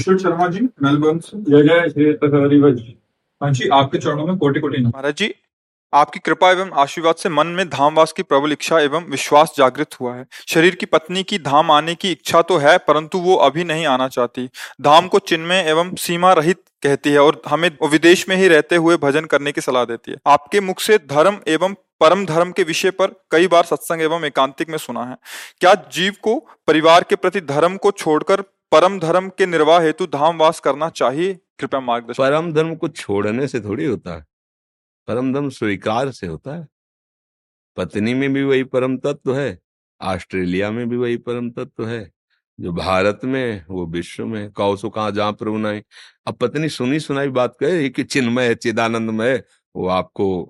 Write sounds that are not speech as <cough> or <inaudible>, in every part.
Kushal Sharma ji Melbourne से। जय जय श्री हाँ जी आपके चरणों में कोटि कोटि महाराज जी आपकी कृपा एवं आशीर्वाद से मन में धामवास की प्रबल इच्छा एवं विश्वास जागृत हुआ है। शरीर की पत्नी की धाम आने की इच्छा तो है परंतु वो अभी नहीं आना चाहती। धाम को चिन्मय एवं सीमा रहित कहती है और हमें विदेश में ही रहते हुए भजन करने की सलाह देती है। आपके मुख से धर्म एवं परम धर्म के विषय पर कई बार सत्संग एवं एकांतिक में सुना है। क्या जीव को परिवार के प्रति धर्म को छोड़कर परम धर्म के निर्वाह हेतु धाम वास करना चाहिए। कृपया मार्गदर्शन। परम धर्म को छोड़ने से थोड़ी होता है। परम धर्म स्वीकार से होता है। पत्नी में भी वही परम तत्व है, ऑस्ट्रेलिया में भी वही परम तत्व है। जो भारत में, वो विश्व में कौसो कहा जहाँ प्रभु नहीं। अब पत्नी सुनी सुनाई बात कहे कि चिन्मय है चिदानंदमय, वो आपको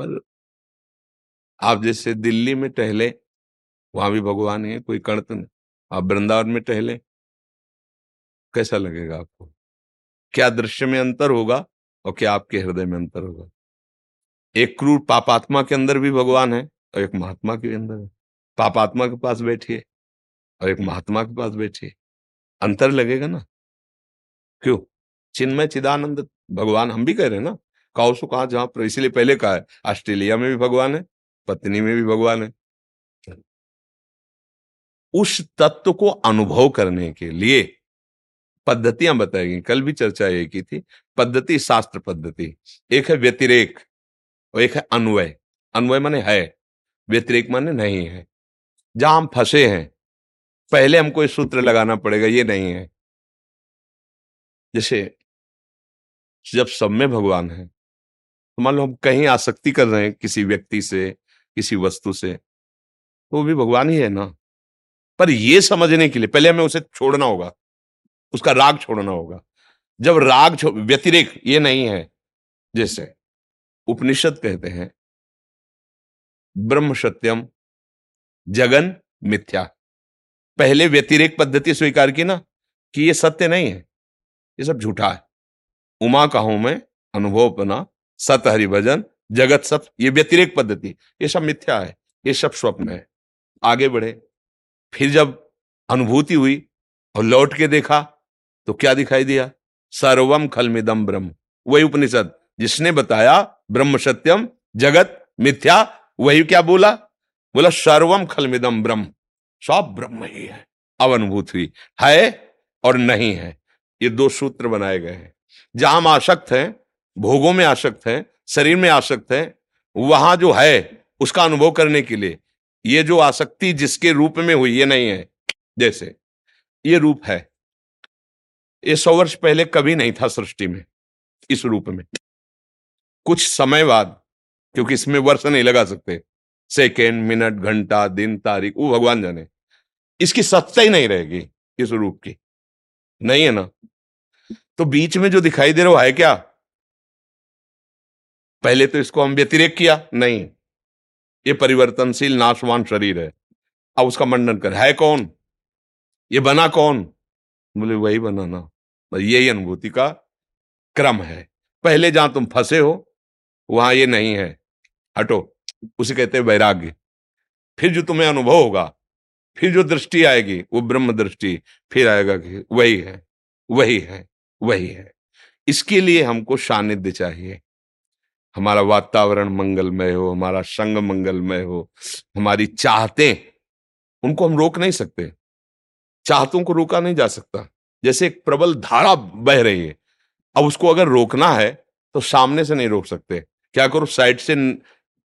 पर आप जैसे दिल्ली में टहले वहाँ भी भगवान है, कोई कणत नहीं आप वृंदावन में टहले। कैसा लगेगा आपको? क्या दृश्य में अंतर होगा और क्या आपके हृदय में अंतर होगा? एक क्रूर पापात्मा के अंदर भी भगवान है और एक महात्मा के अंदर है। पापात्मा के पास बैठिए और एक महात्मा के पास बैठिए। अंतर लगेगा ना? क्यों? चिन्मय चिदानंद भगवान, हम भी कह रहे हैं ना काउसो कहा जहाँ पर, इसलिए पहले कहा है, ऑस्ट्रेलिया में भी भगवान है, पत्नी में भी भगवान है। उस तत्व को अनुभव करने के लिए पद्धतियाँ बताई गई। कल भी चर्चा ये की थी। पद्धति, शास्त्र पद्धति। एक है व्यतिरेक और एक है अन्वय। अन्वय माने है। व्यतिरेक माने नहीं है। जहाँ हम फंसे हैं, पहले हमको ये सूत्र लगाना पड़ेगा, ये नहीं है। जैसे जब सब में भगवान है तो मान लो हम कहीं आसक्ति कर रहे हैं किसी व्यक्ति से, किसी वस्तु से तो वो भी भगवान ही है ना? पर ये समझने के लिए पहले हमें उसे छोड़ना होगा, उसका राग छोड़ना होगा। जब राग व्यतिरेक ये नहीं है, जैसे उपनिषद कहते हैं, ब्रह्म सत्यम, जगन मिथ्या। पहले व्यतिरेक पद्धति स्वीकार की ना, कि ये सत्य नहीं है, ये सब झूठा है। उमा कहूँ मैं, अनुभव बना सत हरिभजन जगत सब ये व्यतिरेक पद्धति, ये सब मिथ्या है, ये सब स्वप्न है। आगे बढ़े। फिर जब अनुभूति हुई और लौट के देखा तो क्या दिखाई दिया? सर्वम खलमिदम ब्रह्म। वही उपनिषद जिसने बताया, ब्रह्म सत्यम जगत मिथ्या, वही क्या बोला? बोला सर्वम खलमिदम ब्रह्म। सब ब्रह्म ही है। अब अनुभूत हुई। है और नहीं है। ये दो सूत्र बनाए गए हैं। जहाँ हम आसक्त हैं, भोगों में आसक्त हैं, शरीर में आसक्त हैं, वहाँ जो है, उसका अनुभव करने के लिए ये जो आसक्ति जिसके रूप में हुई, ये नहीं है। जैसे, ये रूप है। ये सौ वर्ष पहले कभी नहीं था सृष्टि में, इस रूप में। कुछ समय बाद, क्योंकि इसमें वर्ष नहीं लगा सकते, सेकेंड, मिनट, घंटा, दिन, तारीख, वो भगवान जाने। इसकी सत्ता ही नहीं रहेगी, इस रूप की। नहीं है ना? तो बीच में जो दिखाई दे रहा है क्या? पहले तो इसको हम व्यतिरेक किया? नहीं। ये परिवर्तनशील, नाशवान शरीर है। अब उसका मंडन कर, है कौन? ये बना कौन? बोले, वही बनाना। यही अनुभूति का क्रम है। पहले जहाँ तुम फंसे हो, वहाँ ये नहीं है। हटो, उसे कहते हैं वैराग्य। फिर जो तुम्हें अनुभव होगा, फिर जो दृष्टि आएगी, वो ब्रह्म दृष्टि, फिर आएगा कि वही है वही है वही है। इसके लिए हमको सानिध्य चाहिए। हमारा वातावरण मंगलमय हो, हमारा संग मंगलमय हो, हमारी चाहते, उनको हम रोक नहीं सकते। चाहतों को रोका नहीं जा सकता। जैसे एक प्रबल धारा बह रही है। अब उसको अगर रोकना है तो सामने से नहीं रोक सकते। क्या करो, साइड से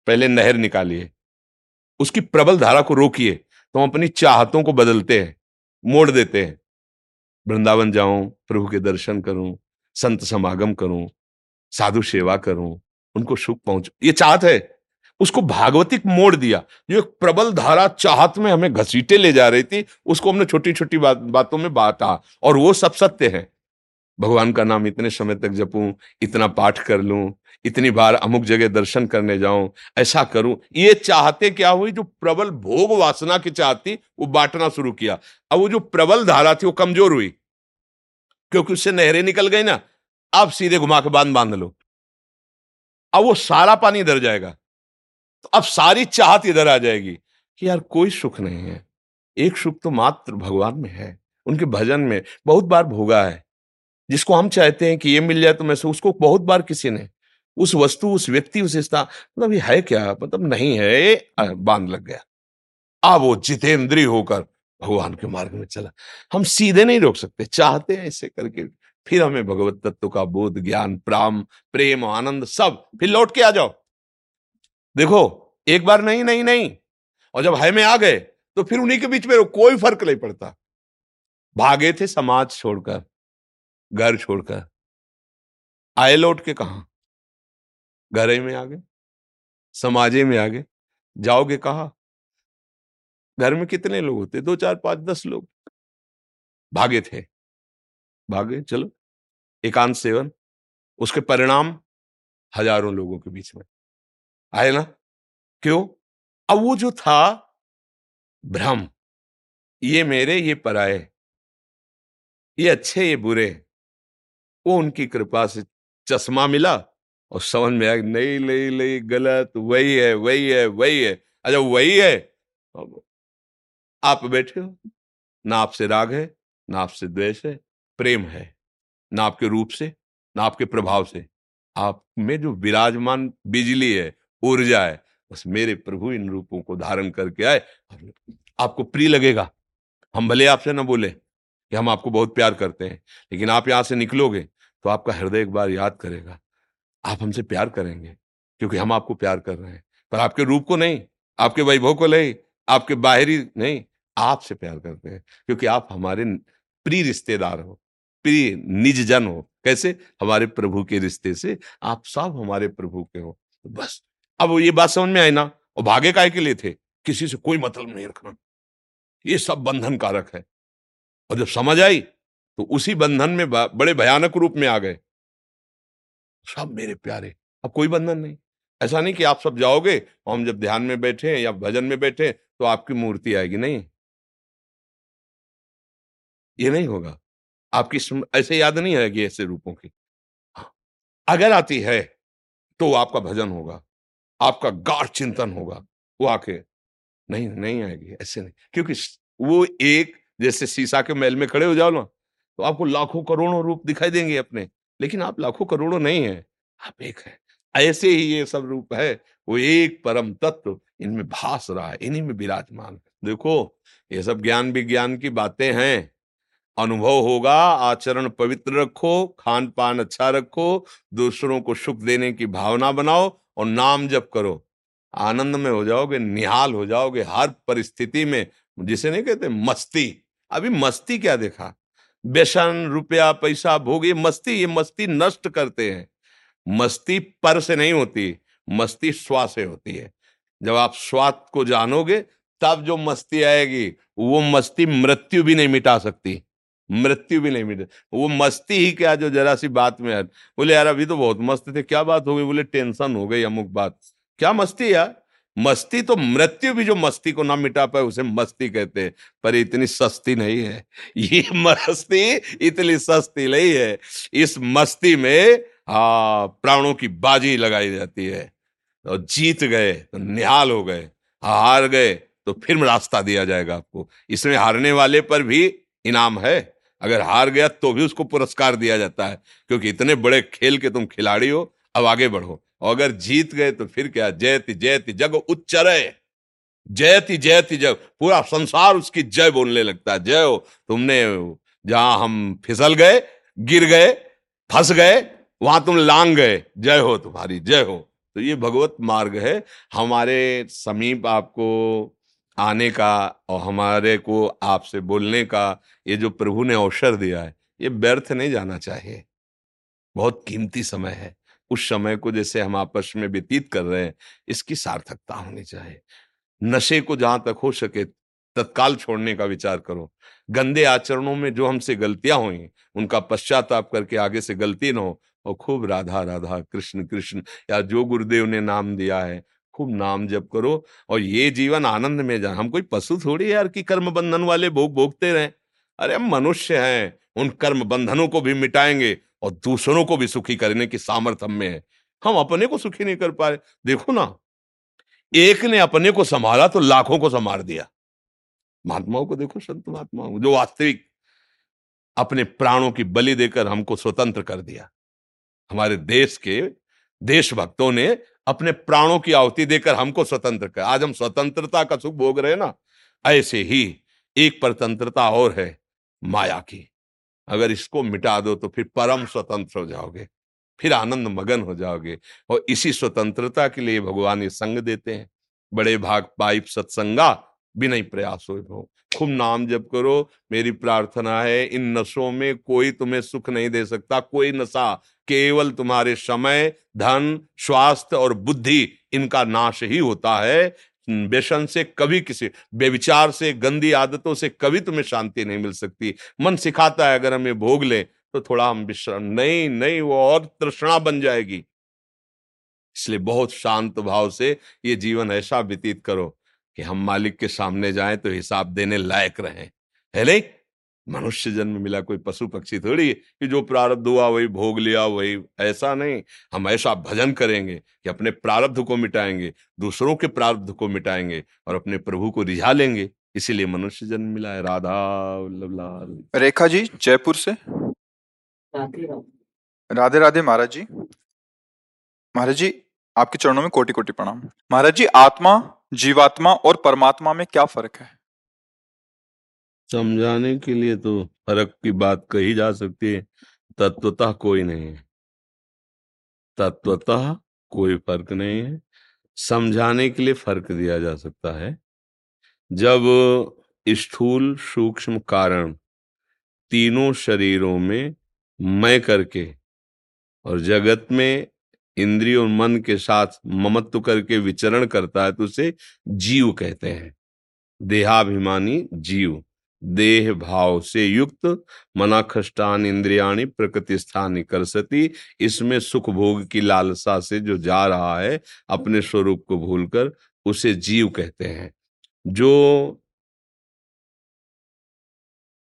पहले नहर निकालिए। उसकी प्रबल धारा को रोकिए। तो हम अपनी चाहतों को बदलते हैं, मोड़ देते हैं। वृंदावन जाऊँ, प्रभु के दर्शन करूँ, संत समागम करूँ, साधु सेवा करूँ उनको सुख पहुँच ये चाहत है। उसको भागवतिक मोड़ दिया। जो एक प्रबल धारा चाहत में हमें घसीटे ले जा रही थी उसको हमने छोटी छोटी बात, बातों में बांटा। और वो सब सत्य है। भगवान का नाम इतने समय तक जपूं इतना पाठ कर लूँ इतनी बार अमुक जगह दर्शन करने जाऊँ ऐसा करूँ। ये चाहते क्या हुई? जो प्रबल भोग वासना की चाहती वो बांटना शुरू किया। अब वो जो प्रबल धारा थी वो कमज़ोर हुई। क्योंकि उससे नहरें निकल गई ना आप सीधे घुमा के बाँध बाँध लो। अब वो सारा पानी इधर जाएगा। तो अब सारी चाहत इधर आ जाएगी कि यार कोई सुख नहीं है। एक सुख तो मात्र भगवान में है, उनके भजन में बहुत बार भोगा है। जिसको हम चाहते हैं कि ये मिल जाए तो मैं उसको बहुत बार किसी ने, उस वस्तु, उस व्यक्ति, उस रिश्ता मतलब ये है क्या? मतलब नहीं है बाँध लग गया। अब वो जितेंद्री होकर भगवान के मार्ग में चला। हम सीधे नहीं रोक सकते, चाहते हैं ऐसे करके। फिर हमें भगवत तत्व का बोध, ज्ञान, प्राम, प्रेम, आनंद सब फिर लौट के आ जाओ। देखो, एक बार नहीं नहीं नहीं। और जब है में आ गए तो फिर उन्हीं के बीच में कोई फ़र्क नहीं पड़ता। भागे थे समाज छोड़कर, घर छोड़कर। आए लौट के कहा? घर में आ गए, समाजे में आ गए। जाओगे कहा? घर में कितने लोग होते? दो, चार, पाँच, दस लोग। भागे थे। भागे चलो। एकांत सेवन, उसके परिणाम हज़ारों लोगों के बीच में। आए ना? क्यों? अब वो जो था, भ्रम, ये मेरे, ये पराए ये अच्छे, ये बुरे, वो उनकी कृपा से चश्मा मिला और समझ में आया नहीं नहीं नहीं, गलत, वही है वही है वही है। अच्छा वही है? आप बैठे हो, ना आपसे राग है, ना आपसे द्वेष है प्रेम है, ना आपके रूप से, ना आपके प्रभाव से। आप में जो विराजमान बिजली है, ऊर्जा है, बस मेरे प्रभु इन रूपों को धारण करके आए आपको प्रिय लगेगा। हम भले आपसे ना बोले कि हम आपको बहुत प्यार करते हैं, लेकिन आप यहाँ से निकलोगे तो आपका हृदय एक बार याद करेगा, आप हमसे प्यार करेंगे, क्योंकि हम आपको प्यार कर रहे हैं। पर आपके रूप को नहीं, आपके वैभव को नहीं, आपके बाहरी नहीं, आपसे प्यार करते हैं, क्योंकि आप हमारे प्रिय रिश्तेदार हो। प्रिय निज जन हो। कैसे? हमारे प्रभु के रिश्ते से आप सब हमारे प्रभु के हो। बस। अब ये बात समझ में आई ना? और भागे काय के लिए थे? किसी से कोई मतलब नहीं रखना। ये सब बंधन कारक है। और जब समझ आई तो उसी बंधन में बड़े भयानक रूप में आ गए। सब मेरे प्यारे, अब कोई बंधन नहीं। ऐसा नहीं कि आप सब जाओगे और हम जब ध्यान में बैठे हैं या भजन में बैठे तो आपकी मूर्ति आएगी। नहीं। ये नहीं होगा। आपकी ऐसे याद नहीं आएगी ऐसे रूपों की। अगर आती है तो आपका भजन होगा, आपका गाढ़ चिंतन होगा, वो आके, नहीं नहीं आएगी, ऐसे नहीं। क्योंकि वो एक, जैसे शीशा के महल में खड़े हो जाओ ना तो आपको लाखों करोड़ों रूप दिखाई देंगे अपने, लेकिन आप लाखों करोड़ों नहीं है, आप एक है। ऐसे ही ये सब रूप है, वो एक परम तत्व, इनमें भास रहा है, इन्हीं में विराजमान देखो, ये सब ज्ञान विज्ञान की बातें हैं। अनुभव होगा। आचरण पवित्र रखो खान पान अच्छा रखो, दूसरों को सुख देने की भावना बनाओ और नाम जप करो। आनंद में हो जाओगे, निहाल हो जाओगे हर परिस्थिति में। जिसे नहीं कहते, मस्ती। अभी मस्ती क्या देखा? व्यसन रुपया पैसा भोग, ये मस्ती ये मस्ती नष्ट करते हैं। मस्ती पर से नहीं होती, मस्ती स्वा से होती है। जब आप स्वाद को जानोगे, तब जो मस्ती आएगी, वो मस्ती मृत्यु भी नहीं मिटा सकती। मृत्यु भी नहीं मिटे वो मस्ती ही क्या जो जरा सी बात में है। बोले यार अभी तो बहुत मस्त थे क्या बात हो गई? बोले टेंशन हो गई अमुक बात। क्या मस्ती यार? मस्ती तो मृत्यु भी जो मस्ती को ना मिटा पाए उसे मस्ती कहते हैं। पर इतनी सस्ती नहीं है। ये मस्ती इतनी सस्ती नहीं है। इस मस्ती में आ, प्राणों की बाजी लगाई जाती है। और जीत गए तो निहाल हो गए। हार गए तो फिर रास्ता दिया जाएगा आपको। इसमें हारने वाले पर भी इनाम है। अगर हार गया तो भी उसको पुरस्कार दिया जाता है, क्योंकि इतने बड़े खेल के तुम खिलाड़ी हो, अब आगे बढ़ो। और अगर जीत गए तो फिर क्या? जयति जयति जग उच्चरय जयति जयति जग। पूरा संसार उसकी जय बोलने लगता है। जय हो, तुमने जहाँ हम फिसल गए, गिर गए, फंस गए, वहाँ तुम लांग गए। जय हो तुम्हारी, जय हो। तो ये भगवत मार्ग है। हमारे समीप आपको आने का और हमारे को आपसे बोलने का ये जो प्रभु ने अवसर दिया है, ये व्यर्थ नहीं जाना चाहिए। बहुत कीमती समय है। उस समय को जैसे हम आपस में व्यतीत कर रहे हैं, इसकी सार्थकता होनी चाहिए। नशे को जहाँ तक हो सके तत्काल छोड़ने का विचार करो। गंदे आचरणों में जो हमसे गलतियाँ हुई, उनका पश्चाताप करके आगे से गलती न हो और खूब राधा राधा कृष्ण कृष्ण या जो गुरुदेव ने नाम दिया है खूब नाम जप करो और ये जीवन आनंद में जाए हम कोई पशु थोड़ी यार कि कर्म बंधन वाले भोग भोगते रहे। अरे हम मनुष्य हैं, उन कर्म बंधनों को भी मिटाएँगे और दूसरों को भी सुखी करने की सामर्थ्य में है। हम अपने को सुखी नहीं कर पाए देखो ना, एक ने अपने को संभाला तो लाखों को संभाल दिया। महात्माओं को देखो, संत महात्माओं जो वास्तविक अपने प्राणों की बलि देकर हमको स्वतंत्र कर दिया। हमारे देश के देशभक्तों ने अपने प्राणों की आहुति देकर हमको स्वतंत्र कर। आज हम स्वतंत्रता का सुख भोग रहे ना, ऐसे ही एक परतंत्रता और है, माया की। अगर इसको मिटा दो तो फिर परम स्वतंत्र हो जाओगे, फिर आनंद मगन हो जाओगे और इसी स्वतंत्रता के लिए भगवान ये संग देते हैं। बड़े भाग पाइप सत्संगा बिना प्रयास हो खूब नाम जप करो, मेरी प्रार्थना है, इन नशों में कोई तुम्हें सुख नहीं दे सकता, कोई नशा केवल तुम्हारे समय, धन, स्वास्थ्य और बुद्धि इनका नाश ही होता है। व्यसन से कभी किसी, बेविचार से, गंदी आदतों से कभी तुम्हें शांति नहीं मिल सकती। मन सिखाता है, अगर हमें भोग लें तो थोड़ा हम विश्राम, नहीं नहीं, वो और तृष्णा बन जाएगी। इसलिए बहुत शांत भाव से ये जीवन ऐसा व्यतीत करो कि हम मालिक के सामने जाएँ तो हिसाब देने लायक रहें। है नहीं? मनुष्य जन्म मिला कोई पशु पक्षी थोड़ी कि जो प्रारब्ध हुआ वही भोग लिया वही ऐसा नहीं। हम ऐसा भजन करेंगे कि अपने प्रारब्ध को मिटाएँगे दूसरों के प्रारब्ध को मिटाएँगे और अपने प्रभु को रिझा लेंगे। इसीलिए मनुष्य जन्म मिला है। राधा लाल। रेखा जी जयपुर से? राधे राधे महाराज जी। महाराज जी आपके चरणों में कोटि कोटि प्रणाम। महाराज जी आत्मा जीवात्मा और परमात्मा में क्या फ़र्क है? समझाने के लिए तो फ़र्क की बात कही जा सकती है। तत्वतः कोई नहीं है। तत्वतः कोई फ़र्क नहीं है। समझाने के लिए फ़र्क दिया जा सकता है। जब स्थूल सूक्ष्म कारण तीनों शरीरों में मैं करके और जगत में इंद्रिय और मन के साथ ममत्व करके विचरण करता है तो उसे जीव कहते हैं। देहाभिमानी जीव। देह भाव से युक्त मनाखष्टान इंद्रियाणी प्रकृति स्थान कर सती। इसमें सुख भोग की लालसा से जो जा रहा है, अपने स्वरूप को भूलकर उसे जीव कहते हैं। जो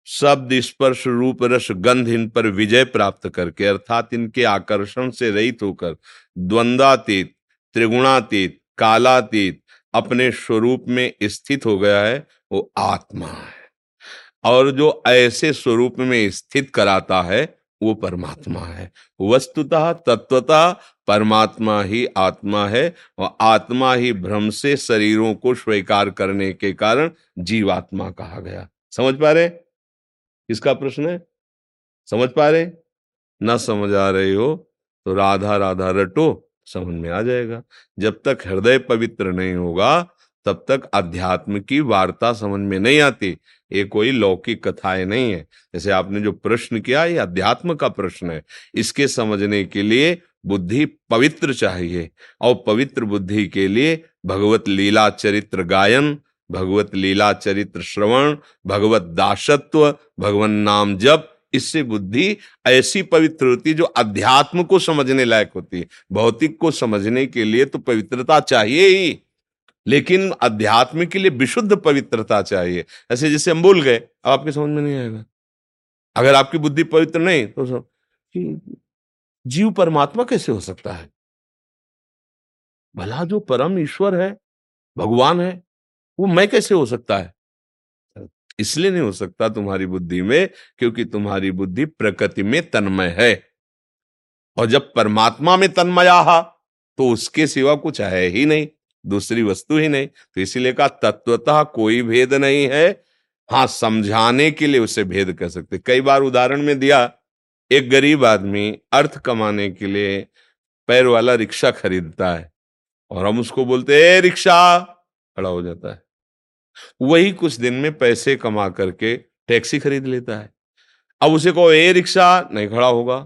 शब्द, स्पर्श, रूप, रस, गंध इन पर विजय प्राप्त करके, अर्थात इनके आकर्षण से रहित होकर द्वंद्वातीत त्रिगुणातीत, कालातीत, अपने स्वरूप में स्थित हो गया है, वो आत्मा है। और जो ऐसे स्वरूप में स्थित कराता है, वो परमात्मा है। वस्तुतः तत्वता परमात्मा ही आत्मा है और आत्मा ही भ्रम से शरीरों को स्वीकार करने के कारण जीवात्मा कहा गया। समझ पा रहे? किसका प्रश्न है? समझ पा रहे? न समझ आ रहे हो तो राधा राधा रटो, समझ में आ जाएगा। जब तक हृदय पवित्र नहीं होगा तब तक अध्यात्म की वार्ता समझ में नहीं आती। ये कोई लौकिक कथाएँ नहीं है। जैसे आपने जो प्रश्न किया, ये अध्यात्म का प्रश्न है। इसके समझने के लिए बुद्धि पवित्र चाहिए और पवित्र बुद्धि के लिए भगवत लीला चरित्र गायन, भगवत लीला चरित्र श्रवण, भगवत दासत्व, भगवान नाम जप, इससे बुद्धि ऐसी पवित्र होती जो अध्यात्म को समझने लायक होती है। भौतिक को समझने के लिए तो पवित्रता चाहिए ही। लेकिन अध्यात्म के लिए विशुद्ध पवित्रता चाहिए। ऐसे जैसे हम बोल गए, अब आपके समझ में नहीं आएगा। अगर आपकी बुद्धि पवित्र नहीं तो सब जीव परमात्मा कैसे हो सकता है? भला जो परम ईश्वर है, भगवान है, वो मैं कैसे हो सकता है? इसलिए नहीं हो सकता तुम्हारी बुद्धि में, क्योंकि तुम्हारी बुद्धि प्रकृति में तन्मय है। और जब परमात्मा में तन्मया तो उसके सिवा कुछ है ही नहीं। दूसरी वस्तु ही नहीं। तो इसीलिए कहा, तत्वतः कोई भेद नहीं है। हाँ समझाने के लिए उसे भेद कर सकते कई बार उदाहरण में दिया, एक गरीब आदमी अर्थ कमाने के लिए पैर वाला रिक्शा खरीदता है और हम उसको बोलते ए, रिक्शा! खड़ा हो जाता है। वही कुछ दिन में पैसे कमा करके टैक्सी खरीद लेता है। अब उसे को ए, रिक्शा! नहीं खड़ा होगा,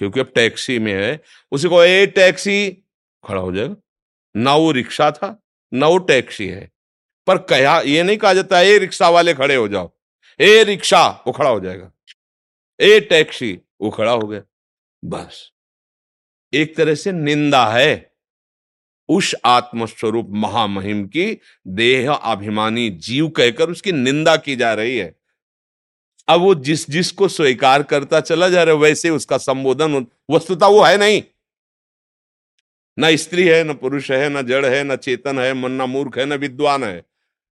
क्योंकि अब टैक्सी में है। उसे को ए, टैक्सी! खड़ा हो जाएगा। ना वो रिक्शा था, ना वो टैक्सी है। पर कहा, ये नहीं कहा जाता, ए रिक्शा वाले खड़े हो जाओ। ए रिक्शा, वो खड़ा हो जाएगा। ए टैक्सी, वो खड़ा हो गया। बस। एक तरह से निंदा है उस आत्मस्वरूप महामहिम की, देह अभिमानी जीव कहकर उसकी निंदा की जा रही है। अब वो जिस जिसको स्वीकार करता चला जा रहा है, वैसे उसका संबोधन, वस्तुता वो है नहीं। न स्त्री है, न पुरुष है, न जड़ है, न चेतन है, मन न मूर्ख है, न विद्वान है।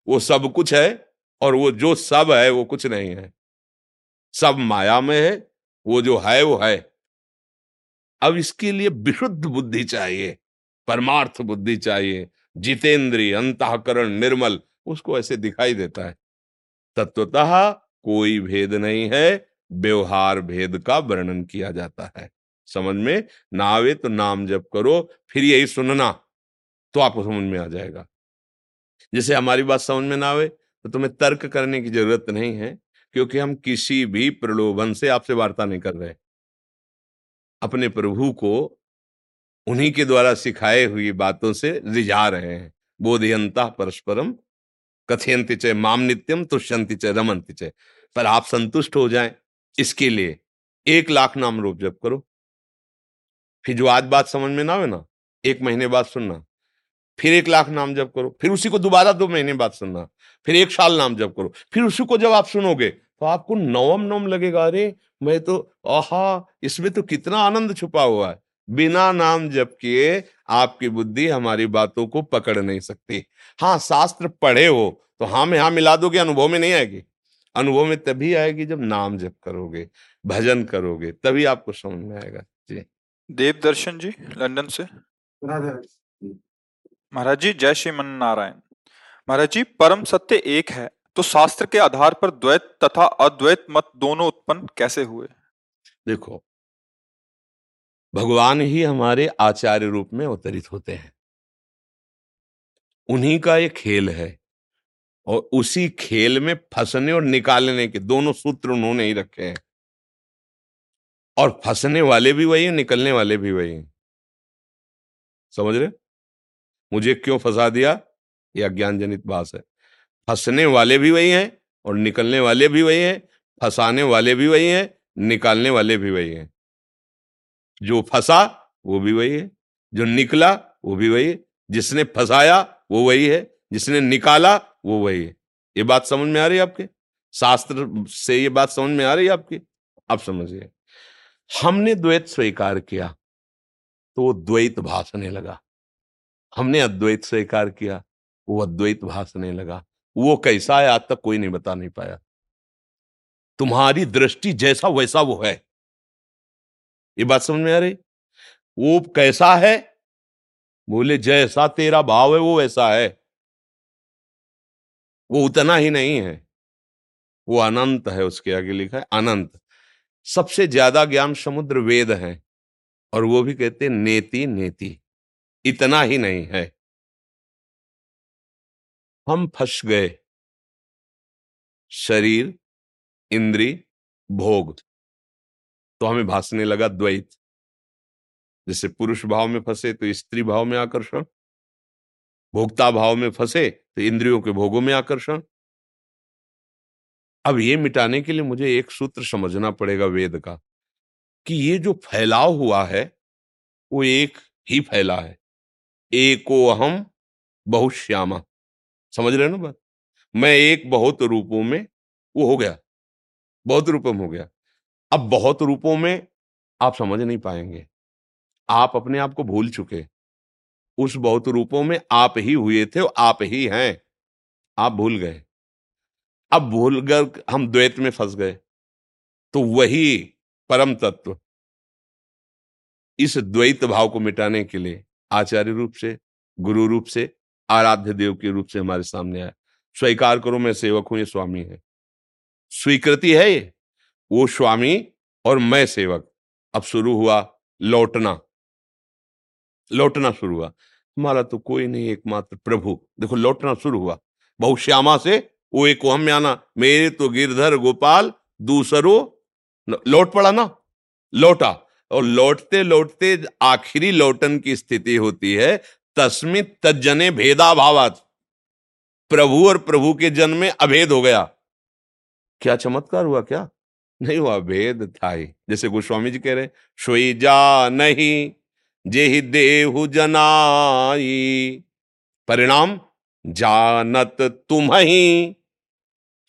वो सब कुछ है और वो जो सब है, वो कुछ नहीं है। सब माया में है, वो जो है, वो है। अब इसके लिए विशुद्ध बुद्धि चाहिए, परमार्थ बुद्धि चाहिए, जितेंद्रीय, अंतकरण, निर्मल, उसको ऐसे दिखाई देता है। तत्वतः कोई भेद नहीं है, व्यवहार भेद का वर्णन किया जाता है। समझ में ना आवे तो नाम जप करो, फिर यही सुनना तो आपको समझ में आ जाएगा। जैसे हमारी बात समझ में ना आवे तो तुम्हें तर्क करने की ज़रूरत नहीं है, क्योंकि हम किसी भी प्रलोभन से आपसे वार्ता नहीं कर रहे। अपने प्रभु को उन्हीं के द्वारा सिखाए हुई बातों से रिझा रहे हैं। बोधयंता परस्परम कथयंति चय माम नित्यम तुष्यंति चय रमंति चय पर आप संतुष्ट हो जाएँ, इसके लिए एक लाख नाम रूप जप करो। फिर जो आज बात समझ में ना हो ना, एक महीने बाद सुनना। फिर एक लाख नाम जप करो, फिर उसी को दोबारा दो महीने बाद सुनना। फिर एक साल नाम जप करो, फिर उसी को जब आप सुनोगे तो आपको नवम नवम लगेगा, अरे, मैं तो आहा, इसमें तो कितना आनंद छुपा हुआ है। बिना नाम जप किए आपकी बुद्धि हमारी बातों को पकड़ नहीं सकती। हाँ शास्त्र पढ़े हो तो हाँ में हाँ मिला दोगे, अनुभव में नहीं आएगी। अनुभव में तभी आएगी जब नाम जप करोगे, भजन करोगे, तभी आपको समझ में आएगा। जी। देव दर्शन जी लंदन से। महाराज जी जय श्री मन नारायण महाराज जी परम सत्य एक है तो शास्त्र के आधार पर द्वैत तथा अद्वैत मत दोनों उत्पन्न कैसे हुए? देखो भगवान ही हमारे आचार्य रूप में अवतरित होते हैं। उन्हीं का ये खेल है और उसी खेल में फंसने और निकालने के दोनों सूत्र उन्होंने ही रखे हैं। और फंसने वाले भी वही निकलने वाले भी वही समझ रहे? मुझे क्यों फंसा दिया? यह अज्ञान जनित बात है। फंसने वाले भी वही हैं और निकलने वाले भी वही हैं, फंसाने वाले भी वही हैं, निकालने वाले भी वही हैं। जो फंसा, वो भी वही है। जो निकला, वो भी वही है। जिसने फंसाया, वो वही है। जिसने निकाला, वो वही है। ये बात समझ में आ रही है आपके? शास्त्र से ये बात समझ में आ रही है आपकी? आप समझिए। हमने द्वैत स्वीकार किया तो वो द्वैत भाषने लगा। हमने अद्वैत स्वीकार किया, वो अद्वैत भाषने लगा। वो कैसा है, आज तक कोई नहीं बता नहीं पाया। तुम्हारी दृष्टि जैसा वैसा वो है। ये बात समझ में आ रही? वो कैसा है? बोले, जैसा तेरा भाव है, वो वैसा है। वो उतना ही नहीं है। वो अनंत है, उसके आगे लिखा है, अनंत। सबसे ज़्यादा ज्ञान समुद्र वेद है। और वो भी कहते नेति नेति, इतना ही नहीं है। हम फंस गए। शरीर, इंद्री, भोग। तो हमें भासने लगा द्वैत। जैसे पुरुष भाव में फंसे तो स्त्री भाव में आकर्षण। भोक्ता भाव में फंसे तो इंद्रियों के भोगों में आकर्षण। अब ये मिटाने के लिए मुझे एक सूत्र समझना पड़ेगा वेद का, कि ये जो फैलाव हुआ है, वो एक ही फैला है। एको अहम बहुश्यामा। समझ रहे हो ना बात? मैं एक बहुत रूपों में वो हो गया, बहुत रूपों में हो गया। अब बहुत रूपों में आप समझ नहीं पाएँगे। आप अपने आप को भूल चुके। उस बहुत रूपों में आप ही हुए थे आप ही हैं। आप भूल गए। अब भूल कर हम द्वैत में फंस गए। तो वही परम तत्व। इस द्वैत भाव को मिटाने के लिए आचार्य रूप से, गुरु रूप से, आराध्य देव के रूप से हमारे सामने आया। स्वीकार करो, मैं सेवक हूँ, ये स्वामी है। स्वीकृति है ये। वो स्वामी और मैं सेवक। अब शुरू हुआ लौटना। लौटना शुरू हुआ। हमारा तो कोई नहीं, एकमात्र प्रभु। देखो, लौटना शुरू हुआ। बहुश्यामा से वो एक हम आना मेरे तो गिरधर गोपाल, दूसरो लौट पड़ा ना, लौटा। और लौटते लौटते आखिरी लौटन की स्थिति होती है तस्मित तजने भेदा भावात प्रभु और प्रभु के जन्म में अभेद हो गया। क्या चमत्कार हुआ क्या? नहीं हुआ, भेद था ही। जैसे गोस्वामी जी कह रहे सोई जा नहीं जे ही देहु जनाई, परिणाम, जानत तुम ही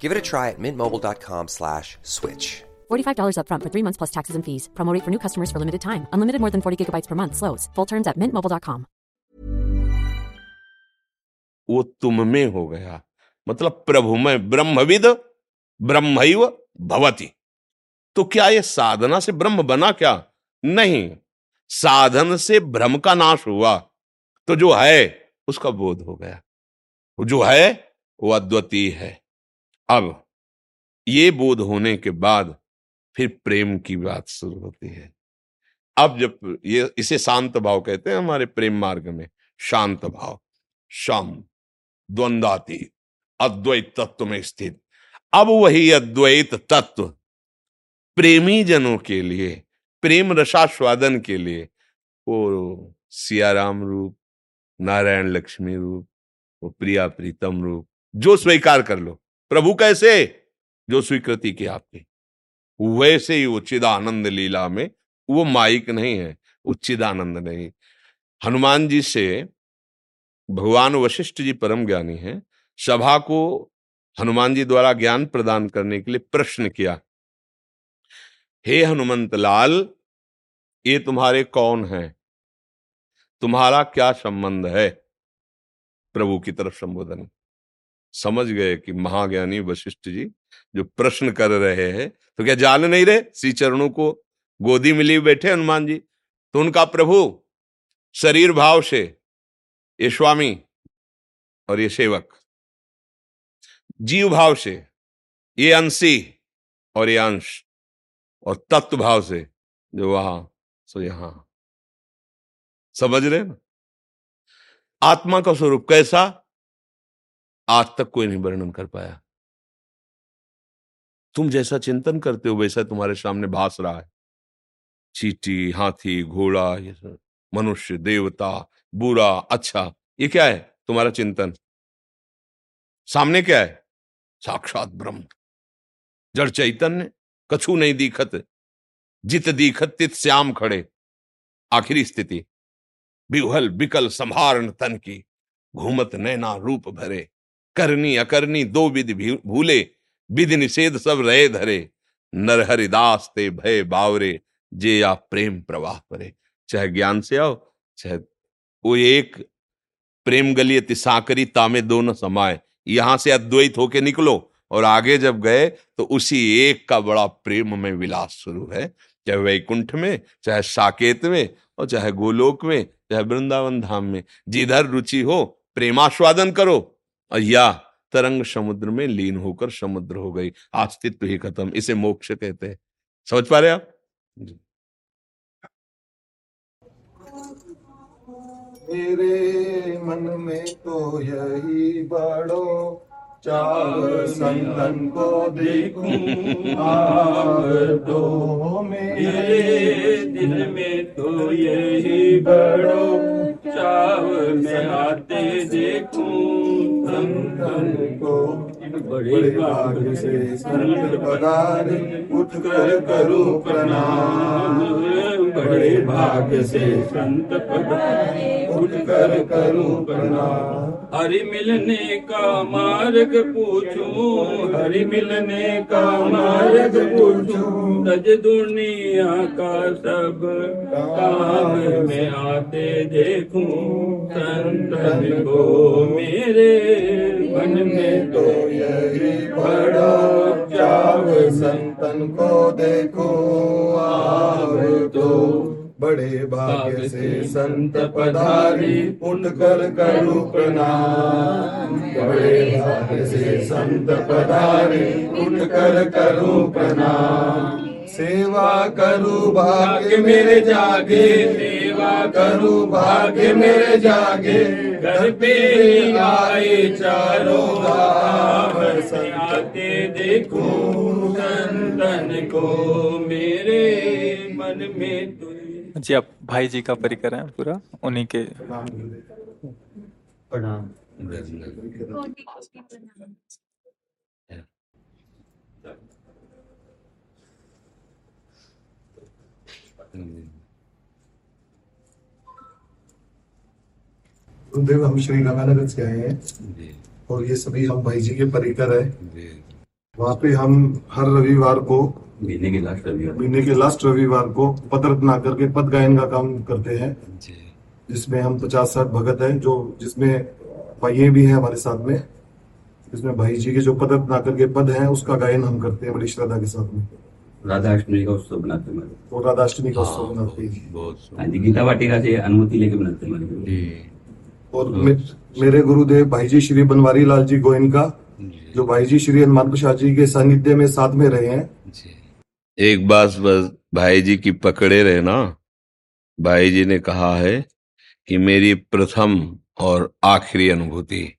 Give it a try at mintmobile.com slash switch. $45 upfront for three months plus taxes and fees. Promo rate for new customers for limited time. Unlimited more than 40 gigabytes per month. Slows. Full terms at mintmobile.com. वो तुम में हो गया मतलब प्रभु में ब्रह्मविद ब्रह्मैव भवति तो क्या ये साधना से ब्रह्म बना क्या नहीं साधन से भ्रम का नाश हुआ तो जो है उसका बोध हो गया जो है वो अद्वितीय है अब ये बोध होने के बाद फिर प्रेम की बात शुरू होती है। अब जब ये, इसे शांत भाव कहते हैं हमारे प्रेम मार्ग में, शांत भाव। शाम द्वंद्वातीत अद्वैत तत्व में स्थित। अब वही अद्वैत तत्व प्रेमी जनों के लिए, प्रेम रसास्वादन के लिए, वो सियाराम रूप, नारायण लक्ष्मी रूप, वो प्रिया प्रीतम रूप, जो स्वीकार कर लो। प्रभु कैसे? जो स्वीकृति की आपकी वैसे ही उच्चिदानंद लीला में वो माइक नहीं है, उच्चिदानंद नहीं। हनुमान जी से भगवान वशिष्ठ जी परम ज्ञानी हैं, सभा को हनुमान जी द्वारा ज्ञान प्रदान करने के लिए प्रश्न किया। हे हनुमंत लाल, ये तुम्हारे कौन हैं? तुम्हारा क्या संबंध है? प्रभु की तरफ़ संबोधन। समझ गए कि महाज्ञानी वशिष्ठ जी जो प्रश्न कर रहे हैं तो क्या जान नहीं रहे? श्री चरणों को गोदी मिली बैठे हनुमान जी। तो उनका प्रभु, शरीर भाव से, ये स्वामी और ये सेवक, जीव भाव से, ये अंशी और ये अंश और तत्व भाव से जो वहाँ, सो यहाँ। समझ रहे ना? आत्मा का स्वरूप कैसा? आज तक कोई नहीं वर्णन कर पाया। तुम जैसा चिंतन करते हो, वैसा तुम्हारे सामने भास रहा है। चीटी, हाथी, घोड़ा, ये सब, मनुष्य, देवता बुरा अच्छा ये क्या है तुम्हारा चिंतन? सामने क्या है? साक्षात ब्रह्म। जड़ चैतन्य, कछु नहीं दीखत, जित दीखत तित श्याम खड़े। आखिरी स्थिति बिहल बिकल संभारण तन की, घूमत नैना रूप भरे। करनी अकरनी दो विधि भूले, विधि निषेध सब रहे धरे। नर हरिदास ते भय बावरे, जे या प्रेम प्रवाह परे। चाहे ज्ञान से आओ, चाहे वो एक प्रेम गलियत साकरी तामे दोनों समाये यहाँ से अद्वैत होके निकलो और आगे जब गए तो उसी एक का बड़ा प्रेम में विलास शुरू है। चाहे वैकुंठ में, चाहे साकेत में और चाहे गोलोक में, चाहे वृंदावन धाम में। जिधर रुचि हो, प्रेमास्वादन करो। या तरंग समुद्र में लीन होकर समुद्र हो गई। अस्तित्व ही खत्म इसे मोक्ष कहते हैं। समझ पा रहे आप? मेरे मन में तो यही बड़ो चाव संतन को देखूँ तो मेरे दिल में तो यही बड़ो चाव में आते देखूँ। संतन को बड़े भाग से संत पदार उठ कर करो प्रणाम। बड़े भाग्य से संत पदार उठ कर करो प्रणाम। हरि मिलने का मार्ग पूछूँ। हरि मिलने का मार्ग पूछूँ। सज दुनिया का सब काम में आते देखूँ। संतन को मेरे मन में तो यही बड़ा चाव संतन को देखो आप तो बड़े भाग्य से संत पधारी उठ कर करूँ प्रणाम बड़े भाग्य से संत पधारी उठ कर करूँ प्रणाम सेवा करूँ भाग्य मेरे जागे। सेवा करूँ भाग्य मेरे जागे। घर पे आए चारों धाम से आते देखूँ संतन को मेरे मन में तो जी आप भाई जी का परिकर है पूरा उन्हीं के प्रणाम गुरुदेव हम श्री गंगानगर से आए हैं और ये सभी हम भाई जी के परिकर है। वहाँ पे हम हर रविवार को महीने के लास्ट रविवार महीने के लास्ट रविवार को पद रत्ना करके पद गायन का काम करते हैं। जिसमें हम पचास साठ भगत हैं जो जिसमें भाइये भी हैं हमारे साथ में जिसमें भाई जी के जो पद रत्ना करके पद हैं उसका गायन हम करते हैं बड़ी श्रद्धा के साथ में। राधा अष्टमी का उत्सव बनाते हैं और राधाष्टमी का उत्सव मनाते हैं। हाँ गीता वाटिका से अनुमति लेके बनाते हैं और मेरे गुरुदेव भाई जी श्री बनवारी लाल जी गोयनका जो। भाई जी श्री हनुमान प्रसाद जी के सानिध्य में साथ में रहे हैं एक बात बस भाई जी की पकड़े रहे ना भाई जी ने कहा है कि मेरी प्रथम और आखिरी अनुभूति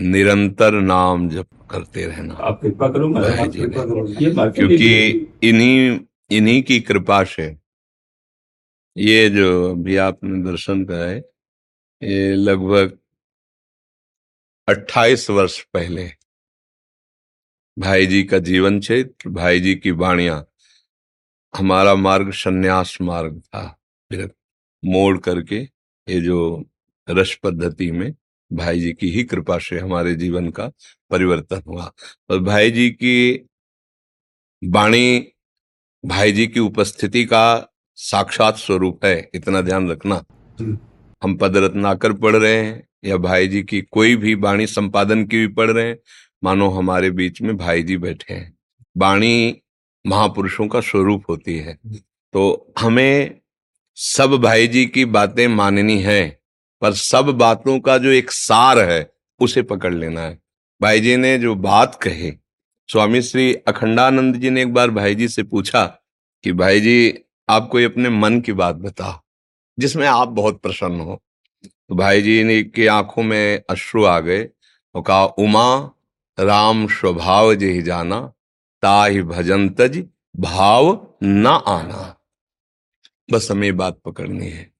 निरंतर नाम जप करते रहना। आप कृपा करो भाई जी ने। क्योंकि इन्हीं इन्हीं की कृपा से ये जो अभी आपने दर्शन कराए ये लगभग 28 वर्ष पहले भाई जी का जीवन चरित्र भाई जी की वाणियाँ हमारा मार्ग संन्यास मार्ग था। फिर मोड़ करके ये जो रस पद्धति में भाई जी की ही कृपा से हमारे जीवन का परिवर्तन हुआ। और भाई जी की वाणी भाई जी की उपस्थिति का साक्षात स्वरूप है, इतना ध्यान रखना। हम पद रत्नाकर पढ़ रहे हैं या भाई जी की कोई भी वाणी संपादन की भी पढ़ रहे हैं, मानो हमारे बीच में भाई जी बैठे हैं। वाणी महापुरुषों का स्वरूप होती है। तो हमें सब भाई जी की बातें माननी है पर सब बातों का जो एक सार है उसे पकड़ लेना है। भाई जी ने जो बात कही स्वामी श्री अखंडानंद जी ने एक बार भाई जी से पूछा कि भाई जी आप कोई अपने मन की बात बताओ जिसमें आप बहुत प्रसन्न हो? तो भाई जी ने की आँखों में अश्रु आ गए और कहा उमा राम स्वभाव जे जाना ताहि भजन तज भाव न आना। बस हमें बात पकड़नी है।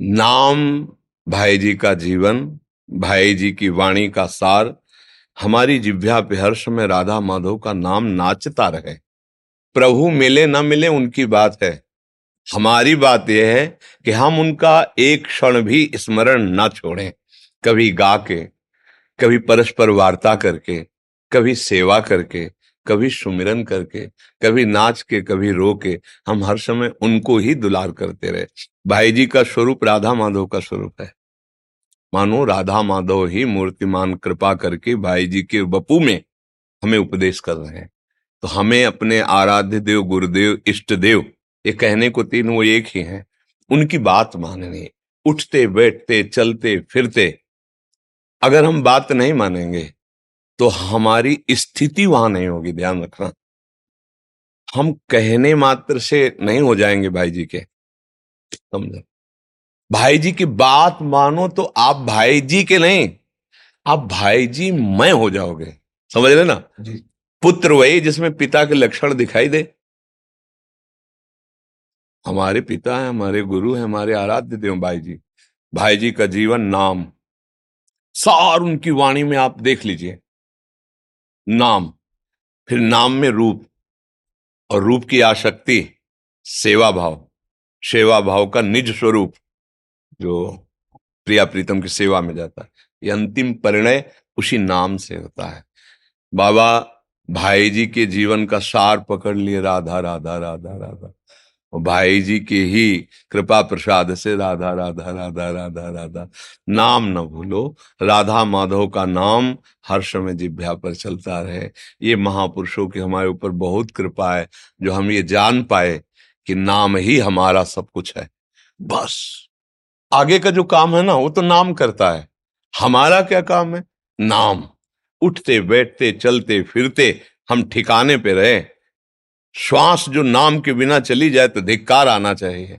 नाम, भाई जी का जीवन, भाई जी की वाणी का सार, हमारी जिभ्या पे हर समय राधा माधव का नाम नाचता रहे। प्रभु मिले न मिले उनकी बात है। हमारी बात यह है कि हम उनका एक क्षण भी स्मरण ना छोड़ें। कभी गा के कभी परस्पर वार्ता करके, कभी सेवा करके कभी सुमिरन करके, कभी नाच के, कभी रो के, हम हर समय उनको ही दुलार करते रहे। भाई जी का स्वरूप राधा माधव का स्वरूप है। मानो राधा माधव ही मूर्तिमान कृपा करके भाई जी के बपू में हमें उपदेश कर रहे हैं। तो हमें अपने आराध्य देव, गुरुदेव, इष्ट देव, ये कहने को तीन वो एक ही हैं, उनकी बात माननी, उठते, बैठते, चलते, फिरते, अगर हम बात नहीं मानेंगे तो हमारी स्थिति वहाँ नहीं होगी ध्यान रखना। हम कहने मात्र से नहीं हो जाएँगे भाई जी के। समझो? भाई जी की बात मानो तो आप भाई जी के नहीं आप भाई जी मैं हो जाओगे। समझ रहे ना? जी। पुत्र वही जिसमें पिता के लक्षण दिखाई दे। हमारे पिता है हमारे गुरु हैं हमारे आराध्य देव भाई जी। भाई जी का जीवन नाम सार उनकी वाणी में आप देख लीजिए। नाम। फिर नाम में रूप। और रूप की आसक्ति सेवा भाव सेवा भाव का निज स्वरूप, जो प्रिया प्रीतम की सेवा में जाता है। ये अंतिम परिणय उसी नाम से होता है। बाबा भाई जी के जीवन का सार पकड़ लिए राधा राधा राधा राधा। भाई जी के ही कृपा प्रसाद से राधा राधा राधा राधा राधा। नाम न भूलो। राधा माधव का नाम हर समय जिभ्या पर चलता रहे। ये महापुरुषों की हमारे ऊपर बहुत कृपा है, जो हम ये जान पाए कि नाम ही हमारा सब कुछ है। बस। आगे का जो काम है ना, वो तो नाम करता है। हमारा क्या काम है? नाम। उठते, बैठते, चलते, फिरते हम ठिकाने पे रहे। श्वास जो नाम के बिना चली जाए तो धिक्कार आना चाहिए।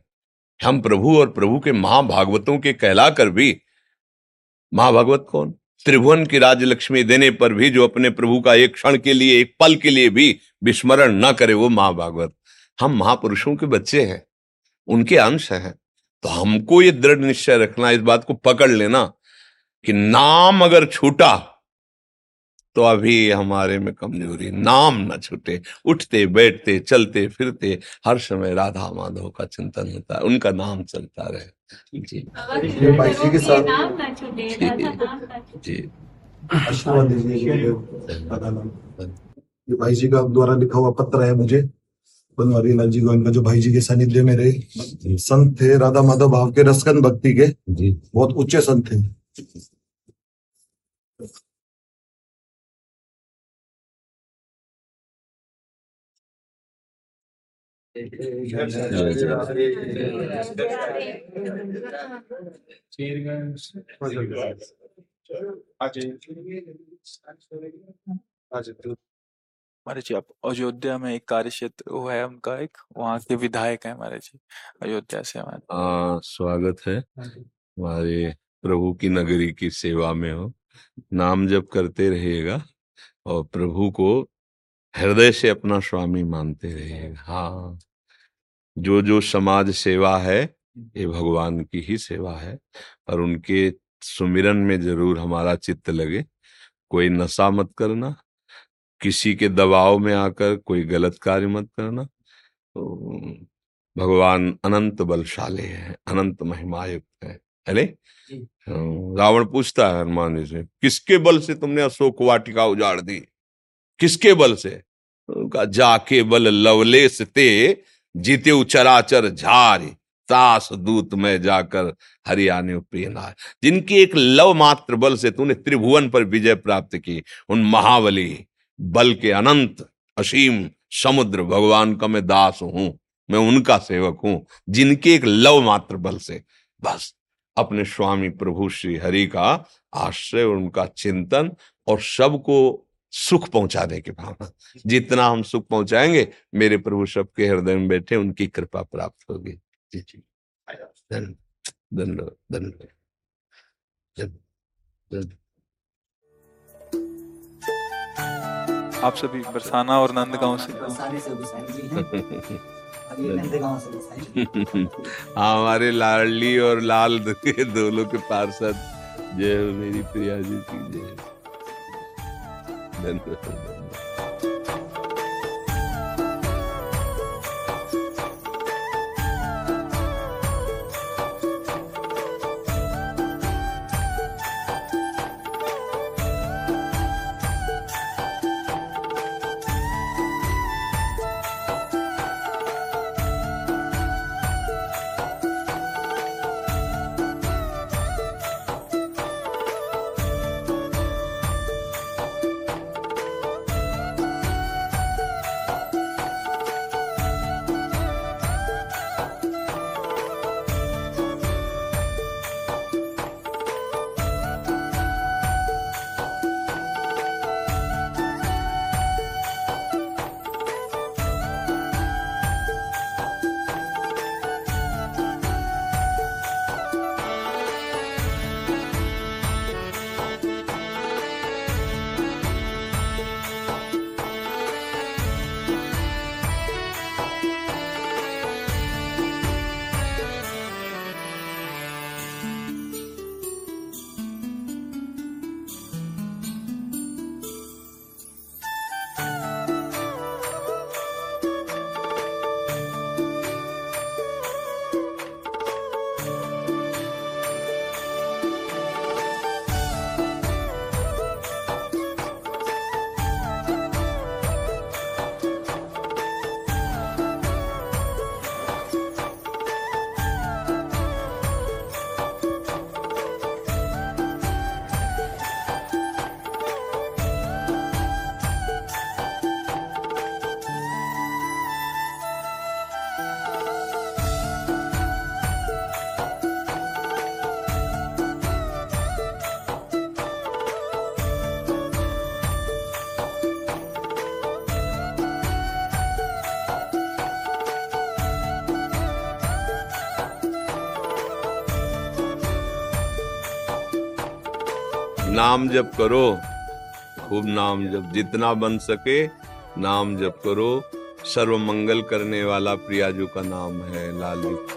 हम प्रभु और प्रभु के महाभागवतों के कहला कर भी, महाभागवत कौन? त्रिभुवन की राजलक्ष्मी देने पर भी, जो अपने प्रभु का एक क्षण के लिए, एक पल के लिए भी विस्मरण न करे वो महाभागवत। हम महापुरुषों के बच्चे हैं, उनके अंश हैं तो हमको ये दृढ़ निश्चय रखना इस बात को पकड़ लेना कि नाम अगर छूटा तो अभी हमारे में कमज़ोरी। नाम न छूटे। उठते बैठते चलते फिरते हर समय राधा माधव का चिंतन होता है। उनका नाम चलता रहे। जी। जी के साथ जी। ये भाई जी का द्वारा लिखा हुआ पत्र है मुझे। बनवारी लाल जी गोविंद का जो भाई जी के सानिध्य में रहे। संत थे राधा माधव भाव के रसकन भक्ति के। बहुत उच्च संत थे। महाराज जी आप अयोध्या में एक कार्य क्षेत्र वो है उनका एक, वहाँ के विधायक है महाराज जी, अयोध्या से हमारे। स्वागत है। हमारे प्रभु की नगरी की सेवा में हो। नाम जब करते रहिएगा और प्रभु को हृदय से अपना स्वामी मानते रहिएगा हाँ। जो जो समाज सेवा है ये भगवान की ही सेवा है और उनके सुमिरन में ज़रूर हमारा चित्त लगे। कोई नशा मत करना किसी के दबाव में आकर कोई गलत कार्य मत करना। तो भगवान अनंत बलशाली है अनंत महिमायुक्त है अरे रावण पूछता है हनुमान जी से किसके बल से तुमने अशोक वाटिका उजाड़ दी? किसके बल से? जाके बल लवलेस ते, जीते चराचर झारी तास दूत में जाकर हरियाणे प्रिय जिनके एक लव मात्र बल से तूने त्रिभुवन पर विजय प्राप्त की, उन महाबली, बल के अनंत, असीम, समुद्र भगवान का मैं दास हूँ, मैं उनका सेवक हूँ, जिनके एक लव मात्र बल से। बस, अपने स्वामी प्रभु श्री हरि का आश्रय और उनका चिंतन और सबको सुख पहुँचाने की भावना जितना हम सुख पहुंचाएँगे मेरे प्रभु सबके हृदय में बैठे उनकी कृपा प्राप्त होगी। जी जी। धन्यवाद धन्यवाद धन- धन- आप सभी बरसाना और नंदगांव से। <laughs> हाँ। हमारे लाडली और लाल के <laughs> दोनों के पार्षद। जय मेरी प्रिया जी की जय। धन्यवाद <laughs> नाम जप करो। खूब नाम जप। जितना बन सके नाम जप करो। सर्व मंगल करने वाला प्रियाजू का नाम है, लालू।